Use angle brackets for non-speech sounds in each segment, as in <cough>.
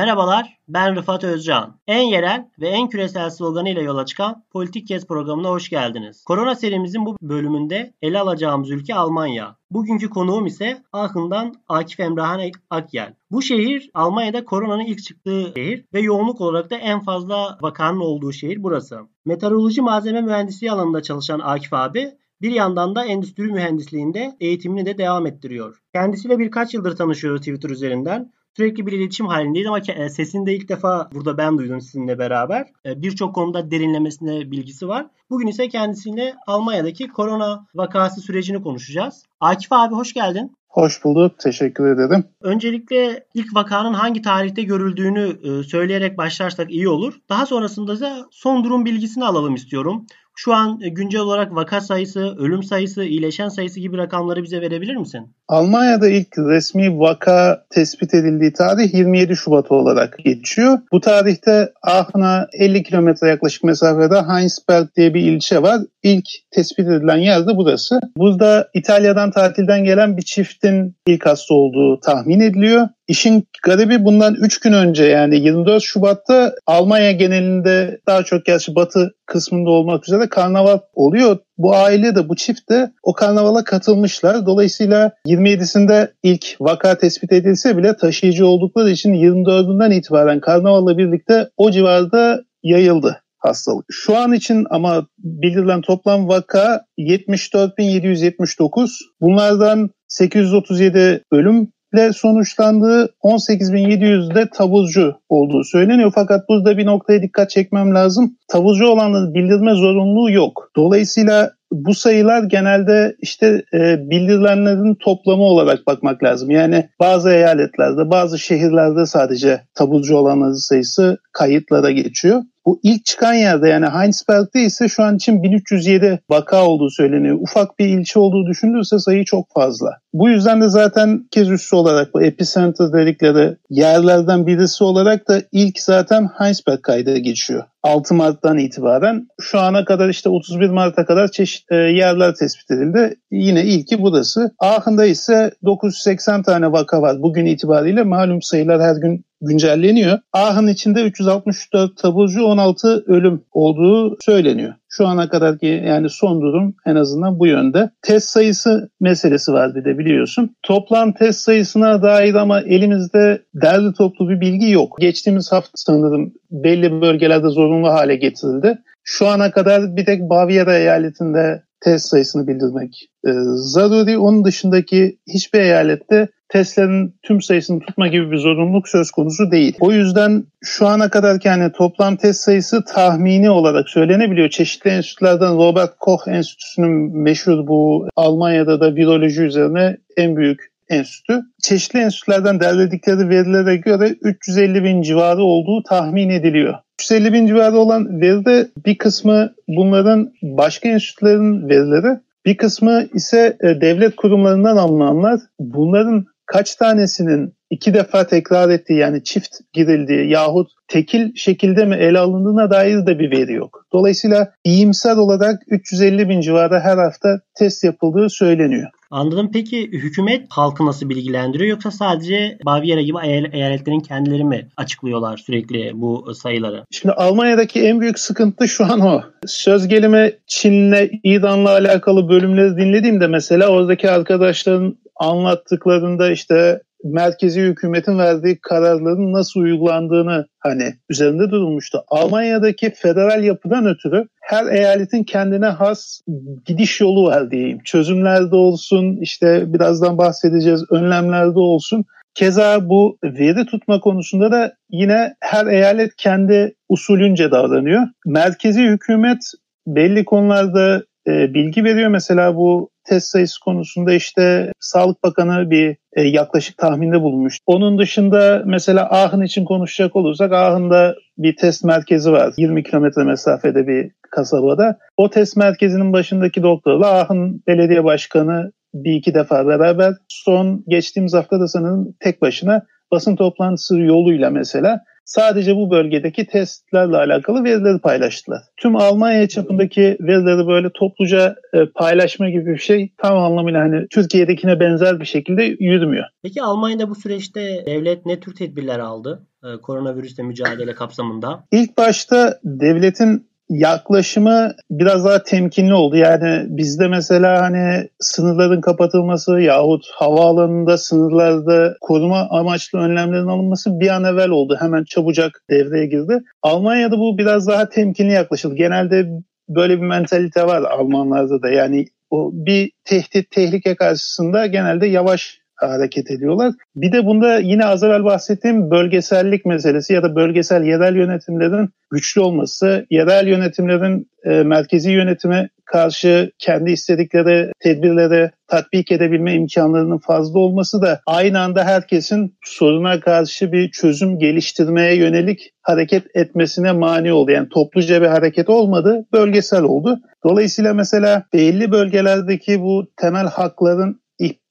Merhabalar, ben Rıfat Özcan. En yerel ve en küresel sloganıyla yola çıkan Politik Kes programına hoş geldiniz. Korona serimizin bu bölümünde ele alacağımız ülke Almanya. Bugünkü konuğum ise Aachen'dan Akif Emrahan Akyel. Bu şehir Almanya'da koronanın ilk çıktığı şehir ve yoğunluk olarak da en fazla vakanın olduğu şehir burası. Meteoroloji malzeme mühendisliği alanında çalışan Akif abi bir yandan da endüstri mühendisliğinde eğitimini de devam ettiriyor. Kendisiyle birkaç yıldır tanışıyoruz Twitter üzerinden. Sürekli bir iletişim halindeyiz ama e, sesini de ilk defa burada ben duydum sizinle beraber. E, birçok konuda derinlemesine bilgisi var. Bugün ise kendisiyle Almanya'daki korona vakası sürecini konuşacağız. Akif abi hoş geldin. Hoş bulduk. Teşekkür ederim. Öncelikle ilk vakanın hangi tarihte görüldüğünü e, söyleyerek başlarsak iyi olur. Daha sonrasında da son durum bilgisini alalım istiyorum. Şu an e, güncel olarak vaka sayısı, ölüm sayısı, iyileşen sayısı gibi rakamları bize verebilir misin? Almanya'da ilk resmi vaka tespit edildiği tarih 27 Şubat olarak geçiyor. Bu tarihte Aachen'a 50 kilometre yaklaşık mesafede Heinsberg diye bir ilçe var. İlk tespit edilen yer de burası. Burada İtalya'dan tatilden gelen bir çiftin ilk hasta olduğu tahmin ediliyor. İşin garibi bundan 3 gün önce yani 24 Şubat'ta Almanya genelinde daha çok gerçi batı kısmında olmak üzere karnaval oluyor. Bu aile de bu çift de o karnavala katılmışlar. Dolayısıyla 27'sinde ilk vaka tespit edilse bile taşıyıcı oldukları için 24'ünden itibaren karnavalla birlikte o civarda yayıldı hastalık. Şu an için ama bildirilen toplam vaka 74.779. Bunlardan 837 ölüm ile sonuçlandığı 18.700'de tavuzcu olduğu söyleniyor. Fakat burada bir noktaya dikkat çekmem lazım. Tavuzcu olanların bildirme zorunluluğu yok. Dolayısıyla bu sayılar genelde işte e, bildirilenlerin toplamı olarak bakmak lazım. Yani bazı eyaletlerde, bazı şehirlerde sadece tavuzcu olanların sayısı kayıtlara geçiyor. Bu ilk çıkan yerde yani Heinsberg'de ise şu an için 1307 vaka olduğu söyleniyor. Ufak bir ilçe olduğu düşünülürse sayı çok fazla. Bu yüzden de zaten kez üssü olarak bu epicenter dedikleri yerlerden birisi olarak da ilk zaten Heinsberg kayda geçiyor. 6 Mart'tan itibaren şu ana kadar işte 31 Mart'a kadar çeşitli e, yerler tespit edildi. Yine ilki burası. Aachen'da ise 980 tane vaka var bugün itibariyle. Malum sayılar her gün güncelleniyor. Aachen içinde 364 taburcu 16 ölüm olduğu söyleniyor. Şu ana kadarki yani son durum en azından bu yönde. Test sayısı meselesi var bir de biliyorsun. Toplam test sayısına dair ama elimizde derli toplu bir bilgi yok. Geçtiğimiz hafta sanırım belli bölgelerde zorunlu hale getirildi. Şu ana kadar bir tek Bavyera eyaletinde test sayısını bildirmek e, zaruri. Onun dışındaki hiçbir eyalette testlerin tüm sayısını tutma gibi bir zorunluluk söz konusu değil. O yüzden şu ana kadar yani toplam test sayısı tahmini olarak söylenebiliyor. Çeşitli enstitülerden Robert Koch Enstitüsü'nün meşhur bu Almanya'da da viroloji üzerine en büyük enstitü. Çeşitli enstitülerden derledikleri verilere göre 350 bin civarı olduğu tahmin ediliyor. 350 bin civarı olan veride bir kısmı bunların başka enstitülerin verileri, bir kısmı ise e, devlet kurumlarından alınanlar. Bunların kaç tanesinin iki defa tekrar ettiği yani çift girildiği yahut tekil şekilde mi ele alındığına dair de bir veri yok. Dolayısıyla iyimser olarak 350 bin civarı her hafta test yapıldığı söyleniyor. Anladım. Peki hükümet halkı nasıl bilgilendiriyor yoksa sadece Bavyera gibi eyaletlerin kendileri mi açıklıyorlar sürekli bu sayıları? Şimdi Almanya'daki en büyük sıkıntı şu an o. Söz gelimi Çin'le, İran'la alakalı bölümleri dinlediğimde mesela oradaki arkadaşların anlattıklarında işte merkezi hükümetin verdiği kararların nasıl uygulandığını hani üzerinde durulmuştu. Almanya'daki federal yapıdan ötürü her eyaletin kendine has gidiş yolu var diyeyim. Çözümlerde olsun, işte birazdan bahsedeceğiz, önlemlerde olsun. Keza bu veri tutma konusunda da yine her eyalet kendi usulünce davranıyor. Merkezi hükümet belli konularda e, bilgi veriyor. Mesela bu test sayısı konusunda işte Sağlık Bakanı bir e, yaklaşık tahminde bulunmuş. Onun dışında mesela Aachen için konuşacak olursak Aachen'da bir test merkezi var. 20 kilometre mesafede bir kasabada. O test merkezinin başındaki doktorla Aachen Belediye Başkanı bir iki defa beraber son geçtiğimiz hafta da sanırım tek başına basın toplantısı yoluyla mesela sadece bu bölgedeki testlerle alakalı verileri paylaştılar. Tüm Almanya çapındaki verileri böyle topluca e, paylaşma gibi bir şey tam anlamıyla hani Türkiye'dekine benzer bir şekilde yürümüyor. Peki Almanya'da bu süreçte devlet ne tür tedbirler aldı? E, koronavirüsle mücadele kapsamında. İlk başta devletin yaklaşımı biraz daha temkinli oldu. Yani bizde mesela hani sınırların kapatılması yahut havaalanında sınırlarda koruma amaçlı önlemlerin alınması bir an evvel oldu. Hemen çabucak devreye girdi. Almanya'da bu biraz daha temkinli yaklaşıldı. Genelde böyle bir mentalite var Almanlarda da. Yani o bir tehdit, tehlike karşısında genelde yavaş hareket ediyorlar. Bir de bunda yine az evvel bahsettiğim bölgesellik meselesi ya da bölgesel yerel yönetimlerin güçlü olması, yerel yönetimlerin e, merkezi yönetime karşı kendi istedikleri tedbirleri tatbik edebilme imkanlarının fazla olması da aynı anda herkesin soruna karşı bir çözüm geliştirmeye yönelik hareket etmesine mani oldu. Yani topluca bir hareket olmadı, bölgesel oldu. Dolayısıyla mesela belli bölgelerdeki bu temel hakların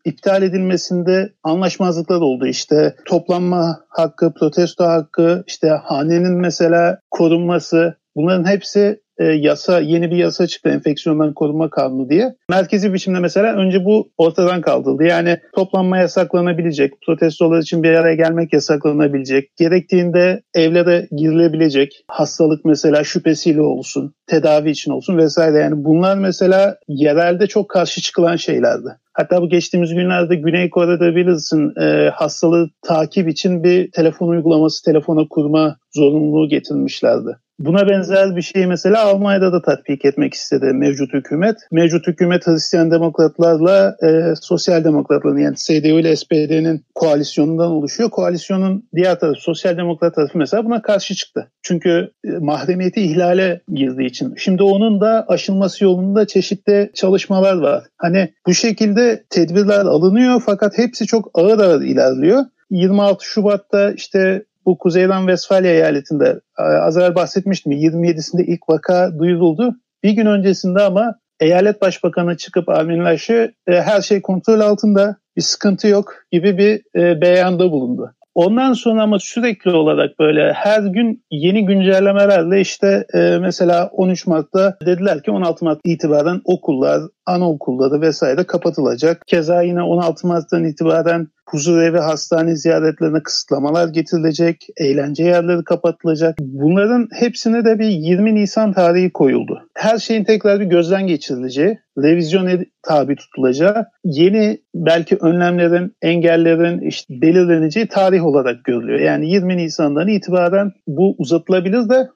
iptal edilmesinde anlaşmazlıklar oldu. İşte toplanma hakkı, protesto hakkı, işte hanenin mesela korunması bunların hepsi e, yasa yeni bir yasa çıktı enfeksiyondan korunma kanunu diye. Merkezi biçimde mesela önce bu ortadan kaldırıldı. Yani toplanma yasaklanabilecek, protestolar için bir araya gelmek yasaklanabilecek, gerektiğinde evlere girilebilecek, hastalık mesela şüphesiyle olsun, tedavi için olsun vesaire. Yani bunlar mesela yerelde çok karşı çıkılan şeylerdi. Hatta bu geçtiğimiz günlerde Güney Kore'de bilirsin e, hastalığı takip için bir telefon uygulaması, telefona kurma zorunluluğu getirmişlerdi. Buna benzer bir şeyi mesela Almanya'da da tatbik etmek istedi mevcut hükümet. Mevcut hükümet Hristiyan demokratlarla e, sosyal demokratların yani CDU ile SPD'nin koalisyonundan oluşuyor. Koalisyonun diğer tarafı sosyal demokrat tarafı mesela buna karşı çıktı. Çünkü e, mahremiyeti ihlale girdiği için. Şimdi onun da aşılması yolunda çeşitli çalışmalar var. Hani bu şekilde tedbirler alınıyor fakat hepsi çok ağır ağır ilerliyor. 26 Şubat'ta işte bu Kuzeyden Vesfalya eyaletinde e, az evvel bahsetmiştim 27'sinde ilk vaka duyuruldu. Bir gün öncesinde ama eyalet başbakanı çıkıp Armin Laschet e, her şey kontrol altında bir sıkıntı yok gibi bir e, beyanda bulundu. Ondan sonra ama sürekli olarak böyle her gün yeni güncellemelerle işte e, mesela 13 Mart'ta dediler ki 16 Mart itibaren okullar, anaokulları vesaire kapatılacak. Keza yine 16 Mart'tan itibaren huzur evi hastane ziyaretlerine kısıtlamalar getirilecek, eğlence yerleri kapatılacak. Bunların hepsine de bir 20 Nisan tarihi koyuldu. Her şeyin tekrar bir gözden geçirileceği, revizyon tabi tutulacağı, yeni belki önlemlerin, engellerin işte belirleneceği tarih olarak görülüyor. Yani 20 Nisan'dan itibaren bu uzatılabilir de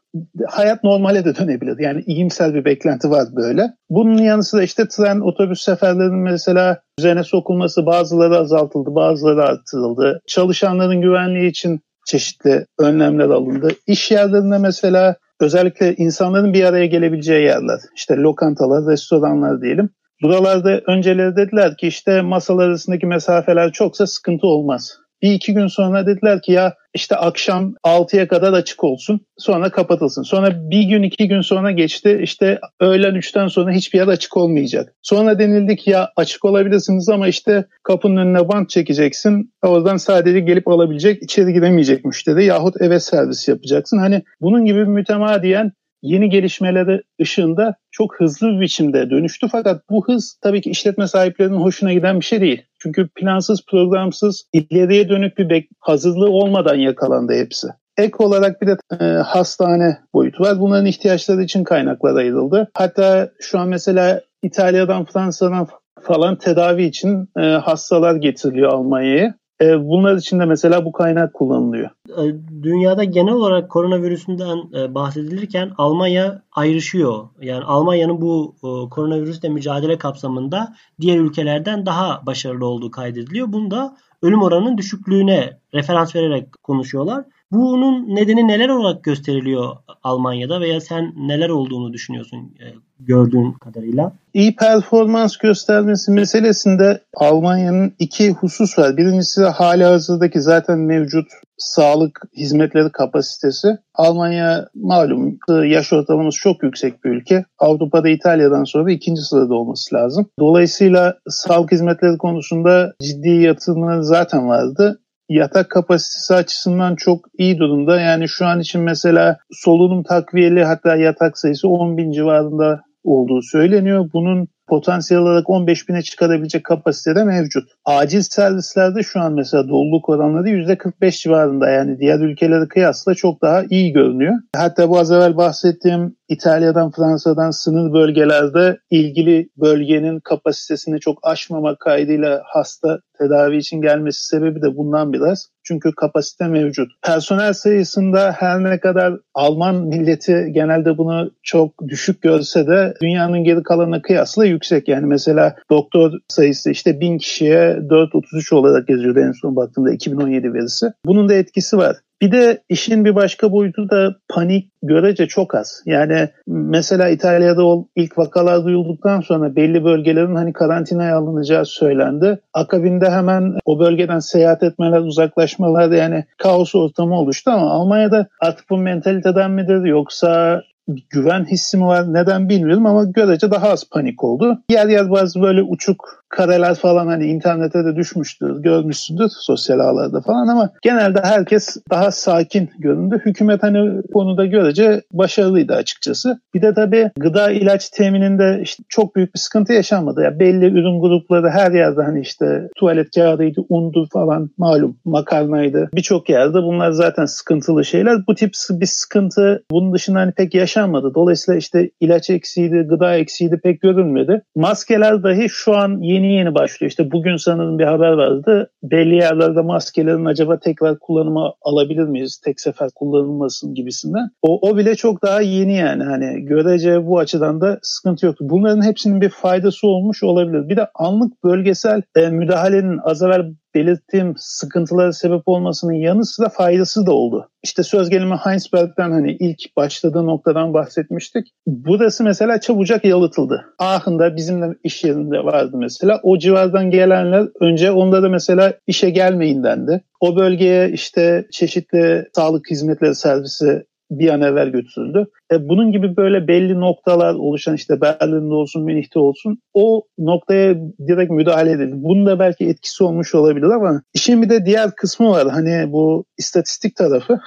hayat normale de dönebilir. Yani iyimser bir beklenti var böyle. Bunun yanı sıra işte tren, otobüs seferlerinin mesela düzene sokulması bazıları azaltıldı, bazıları artırıldı. Çalışanların güvenliği için çeşitli önlemler alındı. İş yerlerinde mesela özellikle insanların bir araya gelebileceği yerler, işte lokantalar, restoranlar diyelim. Buralarda önceleri dediler ki işte masalar arasındaki mesafeler çoksa sıkıntı olmaz. Bir iki gün sonra dediler ki ya işte akşam 6'ya kadar açık olsun sonra kapatılsın. Sonra bir gün iki gün sonra geçti işte öğlen 3'ten sonra hiçbir yer açık olmayacak. Sonra denildi ki ya açık olabilirsiniz ama işte kapının önüne bant çekeceksin. Oradan sadece gelip alabilecek içeri giremeyecek müşteri yahut eve servis yapacaksın. Hani bunun gibi mütemadiyen yeni gelişmeleri ışığında çok hızlı bir biçimde dönüştü. Fakat bu hız tabii ki işletme sahiplerinin hoşuna giden bir şey değil. Çünkü plansız, programsız, ileriye dönük bir hazırlığı olmadan yakalandı hepsi. Ek olarak bir de e, hastane boyutu var. Bunların ihtiyaçları için kaynaklar ayrıldı. Hatta şu an mesela İtalya'dan, Fransa'dan falan tedavi için e, hastalar getiriliyor Almanya'ya. E, bunlar için de mesela bu kaynak kullanılıyor. E, dünyada genel olarak koronavirüsünden e, bahsedilirken Almanya ayrışıyor. Yani Almanya'nın bu koronavirüsle mücadele kapsamında diğer ülkelerden daha başarılı olduğu kaydediliyor. Bunda ölüm oranının düşüklüğüne referans vererek konuşuyorlar. Bunun nedeni neler olarak gösteriliyor Almanya'da veya sen neler olduğunu düşünüyorsun e, gördüğün kadarıyla? İyi performans göstermesi meselesinde Almanya'nın iki husus var. Birincisi hali hazırdaki zaten mevcut sağlık hizmetleri kapasitesi. Almanya malum yaş ortalaması çok yüksek bir ülke. Avrupa'da İtalya'dan sonra ikinci sırada olması lazım. Dolayısıyla sağlık hizmetleri konusunda ciddi yatırımları zaten vardı yatak kapasitesi açısından çok iyi durumda. Yani şu an için mesela solunum takviyeli hatta yatak sayısı 10 bin civarında olduğu söyleniyor. Bunun potansiyel olarak 15 bine çıkarabilecek kapasitede mevcut. Acil servislerde şu an mesela doluluk oranları %45 civarında yani diğer ülkelere kıyasla çok daha iyi görünüyor. Hatta bu az evvel bahsettiğim İtalya'dan Fransa'dan sınır bölgelerde ilgili bölgenin kapasitesini çok aşmamak kaydıyla hasta tedavi için gelmesi sebebi de bundan biraz. Çünkü kapasite mevcut. Personel sayısında her ne kadar Alman milleti genelde bunu çok düşük görse de dünyanın geri kalanına kıyasla yüksek. Yani mesela doktor sayısı işte 1000 kişiye 4.33 olarak yazıyordu en son baktığımda 2017 verisi. Bunun da etkisi var. Bir de işin bir başka boyutu da panik görece çok az. Yani mesela İtalya'da o ilk vakalar duyulduktan sonra belli bölgelerin hani karantinaya alınacağı söylendi. Akabinde hemen o bölgeden seyahat etmeler, uzaklaşmalar yani kaos ortamı oluştu ama Almanya'da artık bu mentaliteden midir yoksa güven hissi mi var neden bilmiyorum ama görece daha az panik oldu. Yer yer bazı böyle uçuk kareler falan hani internete de düşmüştür, görmüşsündür sosyal ağlarda falan ama genelde herkes daha sakin göründü. Hükümet hani konuda görece başarılıydı açıkçası. Bir de tabii gıda ilaç temininde işte çok büyük bir sıkıntı yaşanmadı. Ya yani belli ürün grupları her yerde hani işte tuvalet kağıdıydı, undu falan malum makarnaydı. Birçok yerde bunlar zaten sıkıntılı şeyler. Bu tip bir sıkıntı bunun dışında hani pek yaşanmadı. Dolayısıyla işte ilaç eksiğiydi, gıda eksiğiydi pek görülmedi. Maskeler dahi şu an yeni yeni yeni başlıyor. İşte bugün sanırım bir haber vardı. Belli yerlerde maskelerin acaba tekrar kullanıma alabilir miyiz? Tek sefer kullanılmasın gibisinden. O, o bile çok daha yeni yani. Hani görece bu açıdan da sıkıntı yok. Bunların hepsinin bir faydası olmuş olabilir. Bir de anlık bölgesel e, müdahalenin az evvel belirttiğim sıkıntılara sebep olmasının yanı sıra faydası da oldu. İşte söz gelimi Heinsberg'den hani ilk başladığı noktadan bahsetmiştik. Burası mesela çabucak yalıtıldı. Aachen'da bizim de iş yerinde vardı mesela. O civardan gelenler önce onda da mesela işe gelmeyin dendi. O bölgeye işte çeşitli sağlık hizmetleri servisi bir an evvel götürüldü. E, bunun gibi böyle belli noktalar oluşan işte Berlin'de olsun, Münih'te olsun o noktaya direkt müdahale edildi. Bunun da belki etkisi olmuş olabilir ama işin bir de diğer kısmı var. Hani bu istatistik tarafı.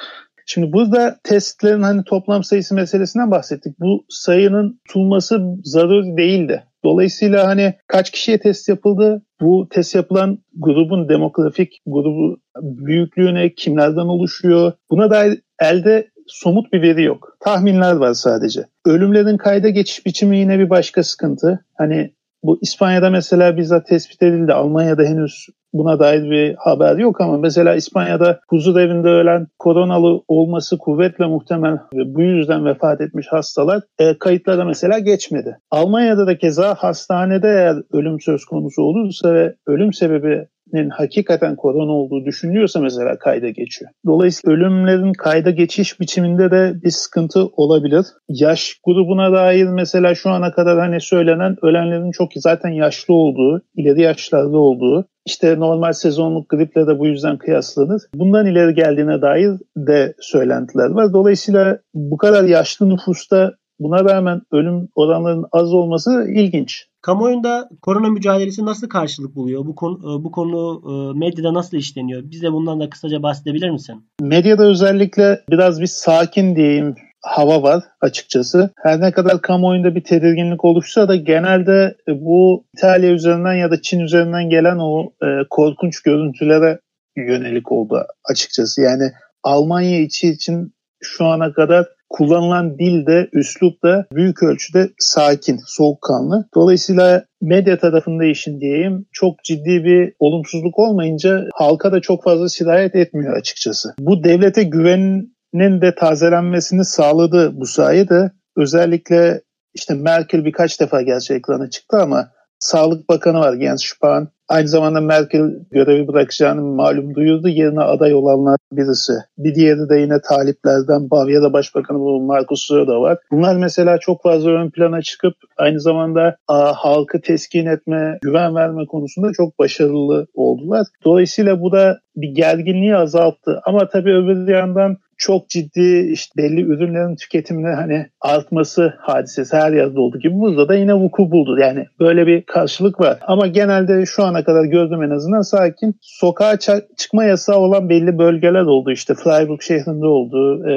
Şimdi burada testlerin hani toplam sayısı meselesinden bahsettik. Bu sayının tutulması zaruri değildi. Dolayısıyla hani kaç kişiye test yapıldı? Bu test yapılan grubun demografik grubu büyüklüğüne kimlerden oluşuyor? Buna dair elde somut bir veri yok. Tahminler var sadece. Ölümlerin kayda geçiş biçimi yine bir başka sıkıntı. Hani bu İspanya'da mesela bizzat tespit edildi. Almanya'da henüz buna dair bir haber yok ama mesela İspanya'da huzur evinde ölen koronalı olması kuvvetle muhtemel ve bu yüzden vefat etmiş hastalar e, kayıtlara mesela geçmedi. Almanya'da da keza hastanede eğer ölüm söz konusu olursa ve ölüm sebebi hakikaten korona olduğu düşünülüyorsa mesela kayda geçiyor. Dolayısıyla ölümlerin kayda geçiş biçiminde de bir sıkıntı olabilir. Yaş grubuna dair mesela şu ana kadar hani söylenen ölenlerin çok zaten yaşlı olduğu, ileri yaşlarda olduğu, işte normal sezonluk griple de bu yüzden kıyaslanır. Bundan ileri geldiğine dair de söylentiler var. Dolayısıyla bu kadar yaşlı nüfusta buna rağmen ölüm oranlarının az olması ilginç. Kamuoyunda korona mücadelesi nasıl karşılık buluyor? Bu konu, e, bu konu e, medyada nasıl işleniyor? Bize bundan da kısaca bahsedebilir misin? Medyada özellikle biraz bir sakin diyeyim hava var açıkçası. Her ne kadar kamuoyunda bir tedirginlik oluşsa da genelde bu İtalya üzerinden ya da Çin üzerinden gelen o e, korkunç görüntülere yönelik oldu açıkçası. Yani Almanya içi için şu ana kadar kullanılan dil de, üslup da büyük ölçüde sakin, soğukkanlı. Dolayısıyla medya tarafında işin diyeyim çok ciddi bir olumsuzluk olmayınca halka da çok fazla sirayet etmiyor açıkçası. Bu devlete güvenin de tazelenmesini sağladı bu sayede. Özellikle işte Merkel birkaç defa gerçi ekrana çıktı ama Sağlık Bakanı var Jens Spahn. Aynı zamanda Merkel görevi bırakacağını malum duyurdu. Yerine aday olanlar birisi. Bir diğeri de yine taliplerden Bavyera Başbakanı bu Markus Söder var. Bunlar mesela çok fazla ön plana çıkıp aynı zamanda a, halkı teskin etme, güven verme konusunda çok başarılı oldular. Dolayısıyla bu da bir gerginliği azalttı. Ama tabii öbür yandan çok ciddi işte belli ürünlerin tüketimine hani artması hadisesi her yerde olduğu gibi burada da yine vuku buldu. Yani böyle bir karşılık var. Ama genelde şu ana kadar gördüm en azından sakin. Sokağa çıkma yasağı olan belli bölgeler oldu. İşte Freiburg şehrinde oldu. E,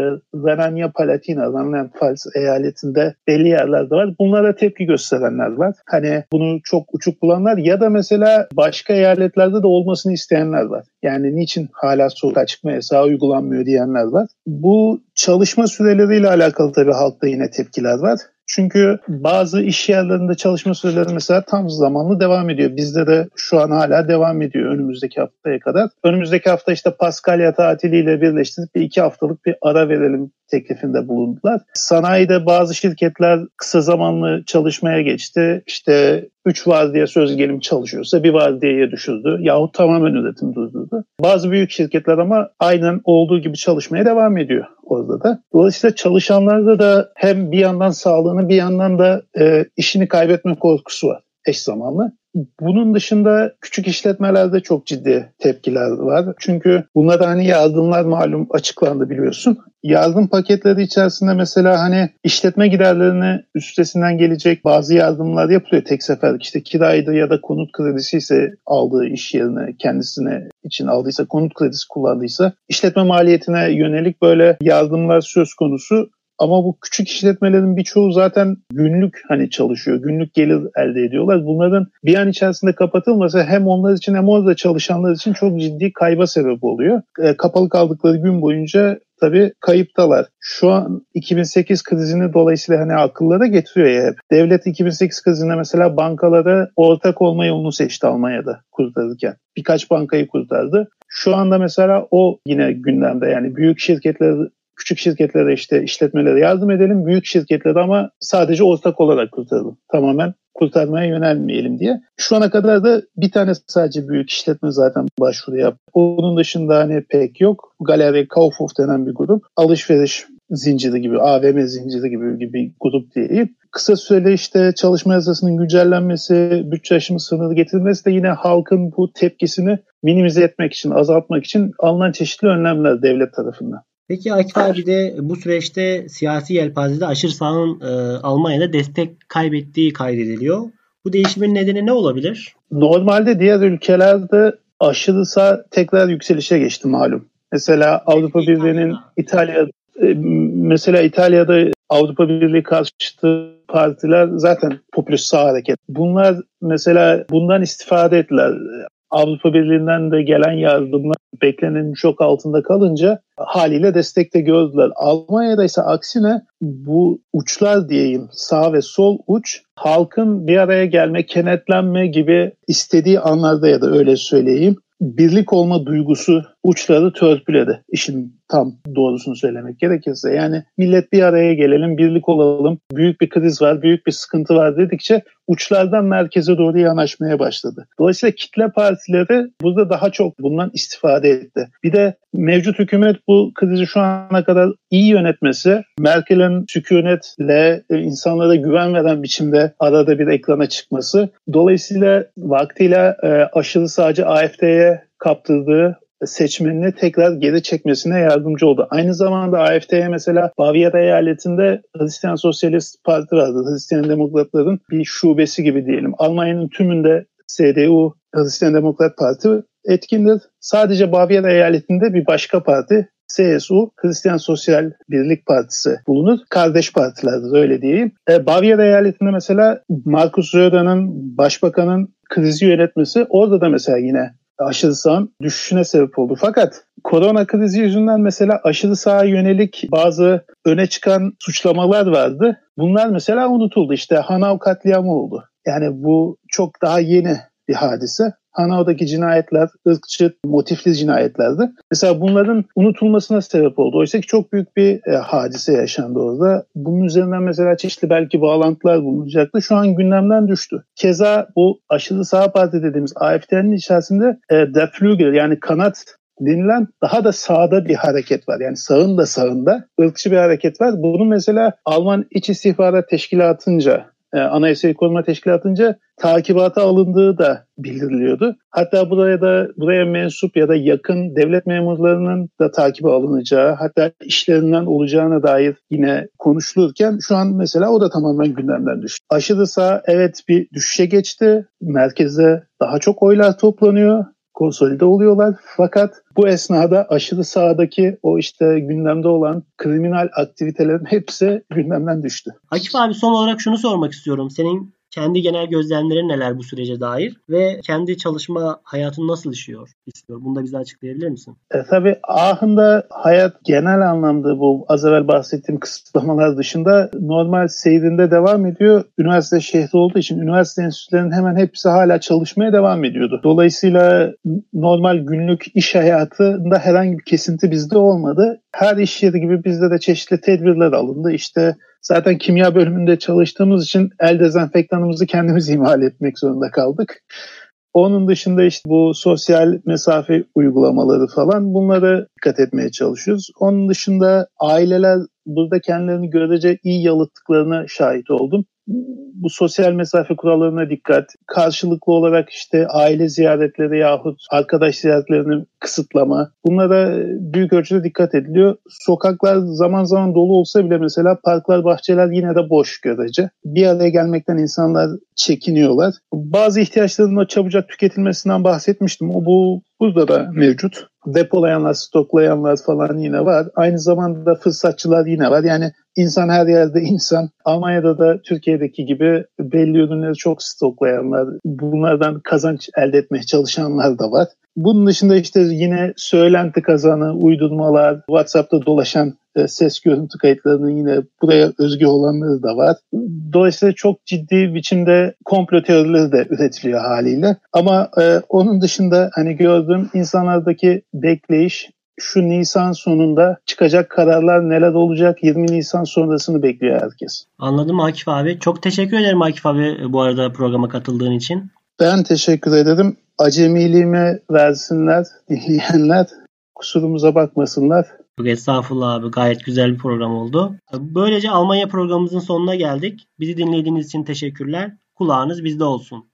Renania Palatina, Rheinland-Pfalz eyaletinde belli yerlerde var. Bunlara tepki gösterenler var. Hani bunu çok uçuk bulanlar ya da mesela başka eyaletlerde de olmasını isteyenler var. Yani niçin hala sokağa çıkma yasağı uygulanmıyor diyenler var. Bu çalışma süreleriyle alakalı tabii halkta yine tepkiler var. Çünkü bazı iş yerlerinde çalışma süreleri mesela tam zamanlı devam ediyor. Bizde de şu an hala devam ediyor önümüzdeki haftaya kadar. Önümüzdeki hafta işte Paskalya tatiliyle birleştirip bir iki haftalık bir ara verelim teklifinde bulundular. Sanayide bazı şirketler kısa zamanlı çalışmaya geçti. İşte 3 diye söz gelim çalışıyorsa bir vardiyaya düşürdü yahut tamamen üretim durdurdu. Bazı büyük şirketler ama aynen olduğu gibi çalışmaya devam ediyor orada da. Dolayısıyla çalışanlarda da hem bir yandan sağlığını bir yandan da e, işini kaybetme korkusu var eş zamanlı. Bunun dışında küçük işletmelerde çok ciddi tepkiler var. Çünkü bunlar hani yardımlar malum açıklandı biliyorsun. Yardım paketleri içerisinde mesela hani işletme giderlerini üstesinden gelecek bazı yardımlar yapılıyor tek seferlik. İşte kiraydı ya da konut kredisi ise aldığı iş yerine kendisine için aldıysa konut kredisi kullandıysa işletme maliyetine yönelik böyle yardımlar söz konusu. Ama bu küçük işletmelerin birçoğu zaten günlük hani çalışıyor, günlük gelir elde ediyorlar. Bunların bir an içerisinde kapatılması hem onlar için hem orada çalışanlar için çok ciddi kayba sebep oluyor. E, kapalı kaldıkları gün boyunca tabii kayıptalar. Şu an 2008 krizini dolayısıyla hani akıllara getiriyor ya hep. Devlet 2008 krizinde mesela bankalara ortak olma yolunu seçti Almanya'da kurtarırken. Birkaç bankayı kurtardı. Şu anda mesela o yine gündemde yani büyük şirketler küçük şirketlere işte işletmelere yardım edelim. Büyük şirketlere ama sadece ortak olarak kurtaralım. Tamamen kurtarmaya yönelmeyelim diye. Şu ana kadar da bir tane sadece büyük işletme zaten başvuru yaptı. Onun dışında hani pek yok. Galeri Kaufhof denen bir grup. Alışveriş zinciri gibi, AVM zinciri gibi, gibi grup değil. Kısa süreli işte çalışma yasasının güncellenmesi, bütçe aşımı sınırı getirilmesi de yine halkın bu tepkisini minimize etmek için, azaltmak için alınan çeşitli önlemler devlet tarafından. Peki Akif abi de bu süreçte siyasi yelpazede aşırı sağın e, Almanya'da destek kaybettiği kaydediliyor. Bu değişimin nedeni ne olabilir? Normalde diğer ülkelerde aşırı sağ tekrar yükselişe geçti malum. Mesela Avrupa Birliği'nin İtalya e, mesela İtalya'da Avrupa Birliği karşıtı partiler zaten popülist sağ hareket. Bunlar mesela bundan istifade ettiler. Avrupa Birliği'nden de gelen yardımlar beklenenin çok altında kalınca haliyle destekte gördüler. Almanya'da ise aksine bu uçlar diyeyim sağ ve sol uç halkın bir araya gelme, kenetlenme gibi istediği anlarda ya da öyle söyleyeyim birlik olma duygusu uçları törpüledi. İşin tam doğrusunu söylemek gerekirse. Yani millet bir araya gelelim, birlik olalım, büyük bir kriz var, büyük bir sıkıntı var dedikçe uçlardan merkeze doğru yanaşmaya başladı. Dolayısıyla kitle partileri burada daha çok bundan istifade etti. Bir de mevcut hükümet bu krizi şu ana kadar iyi yönetmesi, Merkel'in sükunetle insanlara güven veren biçimde arada bir ekrana çıkması, dolayısıyla vaktiyle e, aşırı sağcı AFD'ye kaptırdığı seçmenini tekrar geri çekmesine yardımcı oldu. Aynı zamanda AFD'ye mesela Bavyera eyaletinde Hristiyan Sosyalist Parti vardı. Hristiyan Demokratların bir şubesi gibi diyelim. Almanya'nın tümünde CDU, Hristiyan Demokrat Parti etkindir. Sadece Bavyera eyaletinde bir başka parti CSU, Hristiyan Sosyal Birlik Partisi bulunur. Kardeş partilerdir öyle diyeyim. E, Bavyera eyaletinde mesela Markus Söder'ın başbakanın krizi yönetmesi orada da mesela yine aşırı sağın düşüşüne sebep oldu. Fakat korona krizi yüzünden mesela aşırı sağa yönelik bazı öne çıkan suçlamalar vardı. Bunlar mesela unutuldu. İşte Hanav katliamı oldu. Yani bu çok daha yeni bir hadise. Hanao'daki cinayetler ırkçı, motifli cinayetlerdi. Mesela bunların unutulmasına sebep oldu. Oysa ki çok büyük bir e, hadise yaşandı orada. Bunun üzerinden mesela çeşitli belki bağlantılar bulunacaktı. Şu an gündemden düştü. Keza bu aşırı sağ parti dediğimiz AFD'nin içerisinde e, Der Flügel yani kanat denilen daha da sağda bir hareket var. Yani sağın da sağında ırkçı bir hareket var. Bunu mesela Alman İç İstihbarat Teşkilatı'nca e, Anayasayı Koruma Teşkilatı'nca takibata alındığı da bildiriliyordu. Hatta buraya da buraya mensup ya da yakın devlet memurlarının da takibe alınacağı, hatta işlerinden olacağına dair yine konuşulurken şu an mesela o da tamamen gündemden düştü. Aşırı sağ evet bir düşüşe geçti. Merkezde daha çok oylar toplanıyor konsolide oluyorlar. Fakat bu esnada aşırı sağdaki o işte gündemde olan kriminal aktivitelerin hepsi gündemden düştü. Akif abi son olarak şunu sormak istiyorum. Senin kendi genel gözlemlerin neler bu sürece dair ve kendi çalışma hayatın nasıl işiyor istiyor. Bunu da bize açıklayabilir misin? E, tabii Ahın'da hayat genel anlamda bu az evvel bahsettiğim kısıtlamalar dışında normal seyrinde devam ediyor. Üniversite şehri olduğu için üniversite enstitülerinin hemen hepsi hala çalışmaya devam ediyordu. Dolayısıyla normal günlük iş hayatında herhangi bir kesinti bizde olmadı. Her iş yeri gibi bizde de çeşitli tedbirler alındı. İşte Zaten kimya bölümünde çalıştığımız için el dezenfektanımızı kendimiz <laughs> imal etmek zorunda kaldık. Onun dışında işte bu sosyal mesafe uygulamaları falan bunlara dikkat etmeye çalışıyoruz. Onun dışında aileler burada kendilerini görece iyi yalıttıklarına şahit oldum bu sosyal mesafe kurallarına dikkat, karşılıklı olarak işte aile ziyaretleri yahut arkadaş ziyaretlerini kısıtlama bunlara büyük ölçüde dikkat ediliyor. Sokaklar zaman zaman dolu olsa bile mesela parklar, bahçeler yine de boş görece. Bir araya gelmekten insanlar çekiniyorlar. Bazı ihtiyaçların çabucak tüketilmesinden bahsetmiştim. O bu burada da mevcut. Depolayanlar, stoklayanlar falan yine var. Aynı zamanda fırsatçılar yine var. Yani insan her yerde insan. Almanya'da da Türkiye'deki gibi belli ürünleri çok stoklayanlar, bunlardan kazanç elde etmeye çalışanlar da var. Bunun dışında işte yine söylenti kazanı, uydurmalar, WhatsApp'ta dolaşan e, ses görüntü kayıtlarının yine buraya özgü olanları da var. Dolayısıyla çok ciddi biçimde komplo teorileri de üretiliyor haliyle. Ama e, onun dışında hani gördüğüm insanlardaki bekleyiş şu Nisan sonunda çıkacak kararlar neler olacak 20 Nisan sonrasını bekliyor herkes. Anladım Akif abi. Çok teşekkür ederim Akif abi bu arada programa katıldığın için. Ben teşekkür ederim. Acemiliğimi versinler dinleyenler. Kusurumuza bakmasınlar. Yok estağfurullah abi gayet güzel bir program oldu. Böylece Almanya programımızın sonuna geldik. Bizi dinlediğiniz için teşekkürler. Kulağınız bizde olsun.